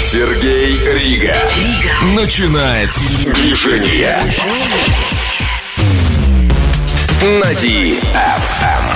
Сергей Рига. Начинает движение. На DFM.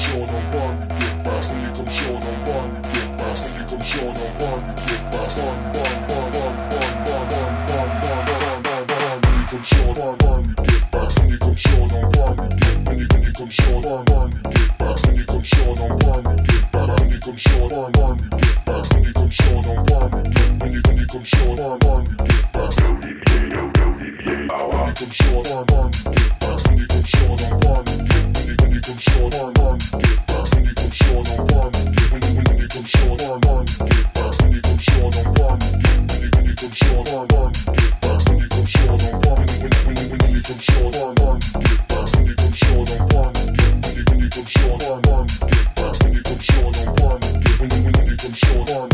sure don't want me get bust. You come sure don't want me get bust. You come short, don't want get bust. On me, on me, on me, on me, on me, on. You come sure don't want me get bust. You come sure don't want get. When you when you come short, don't want get bust. When you come sure don't want get bust. When you come sure don't want get bust. When you come sure don't want get. When when you come sure don't want get bust. When you come sure don't want get short on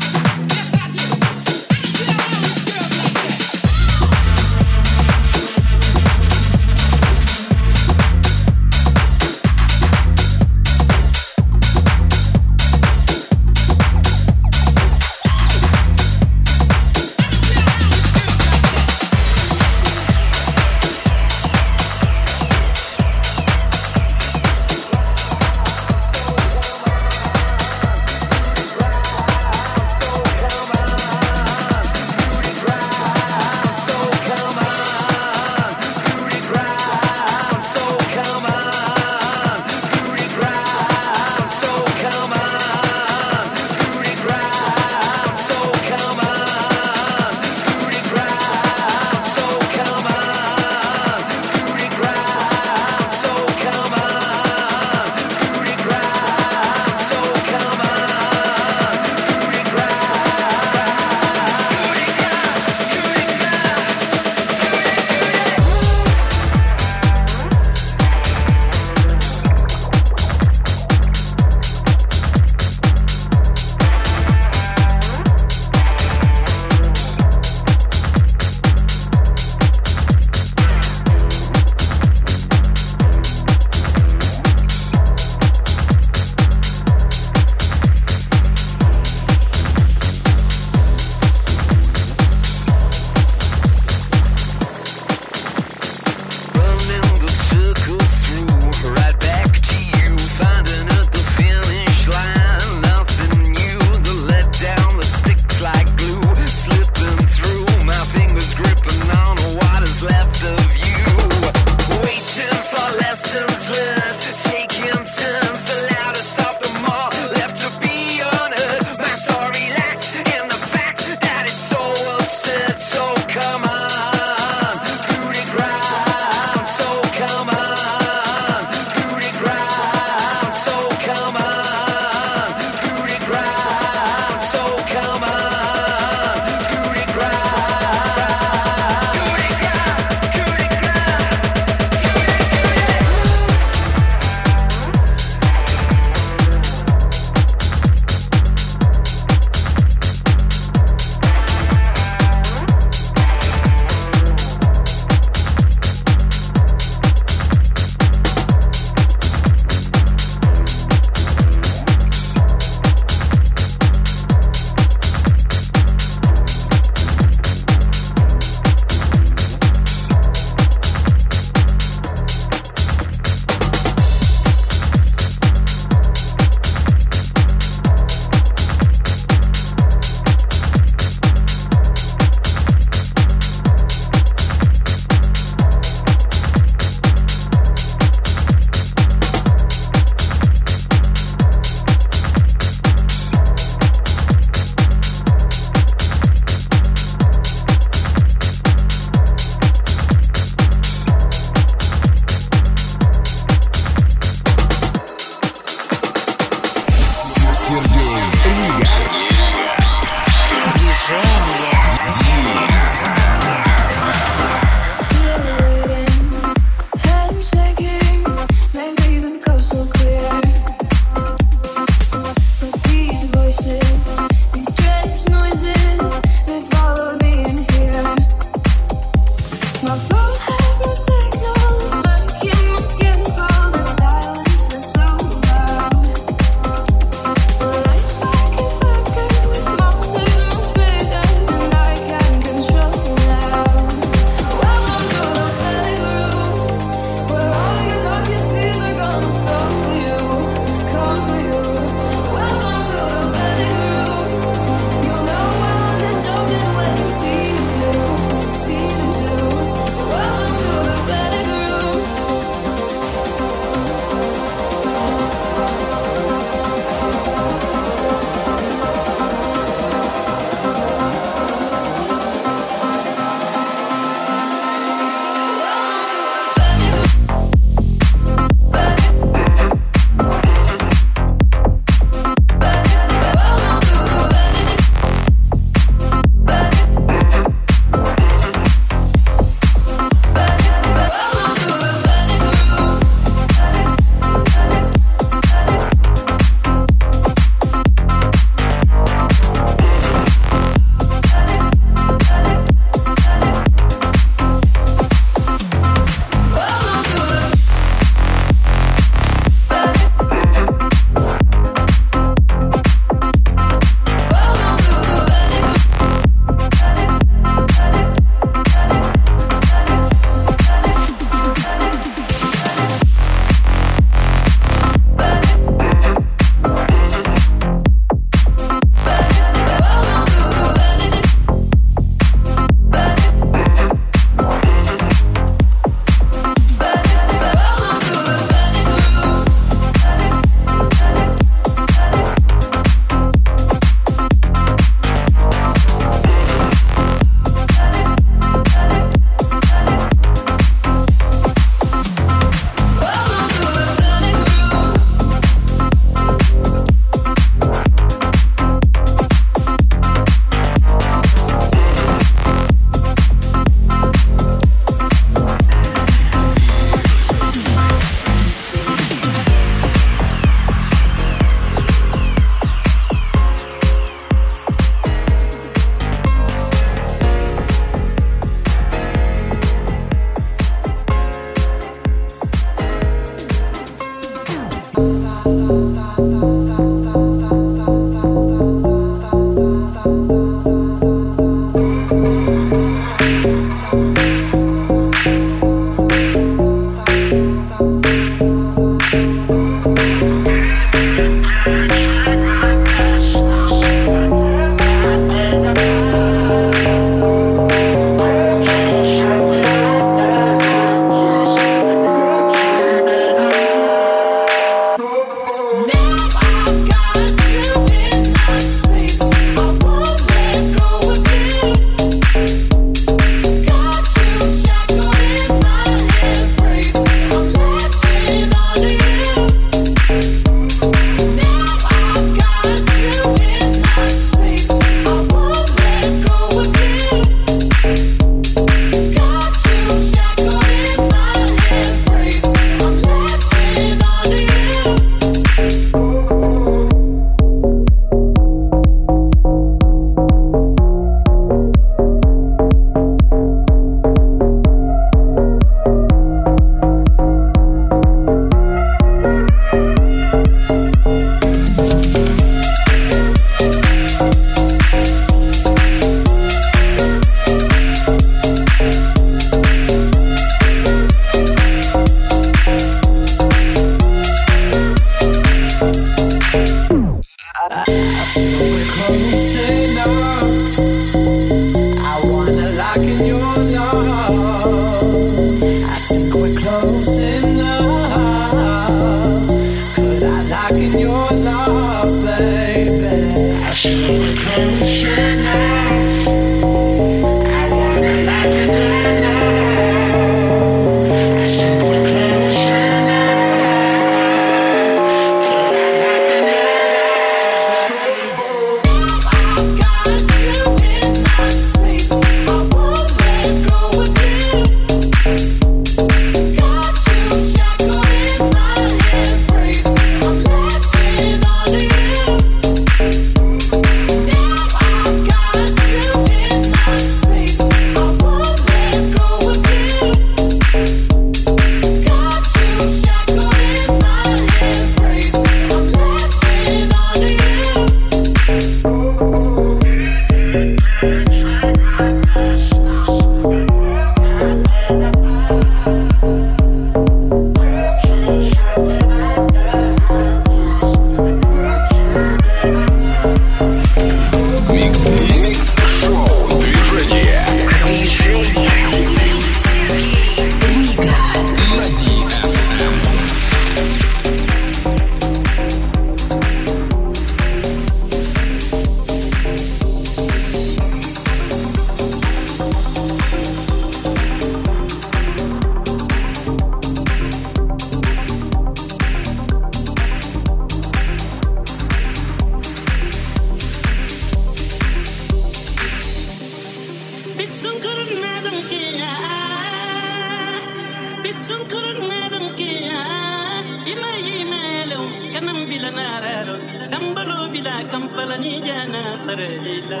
falani jana sarila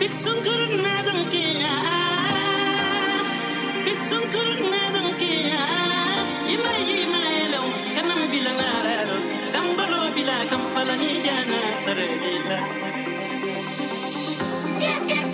bit sunkur madam kiya. Bit sunkur madam kiya. Imay imay lo, kanam bilana raro kambalo bila kam falani jana sarila yeah, yeah, yeah.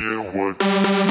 share what.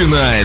Начинает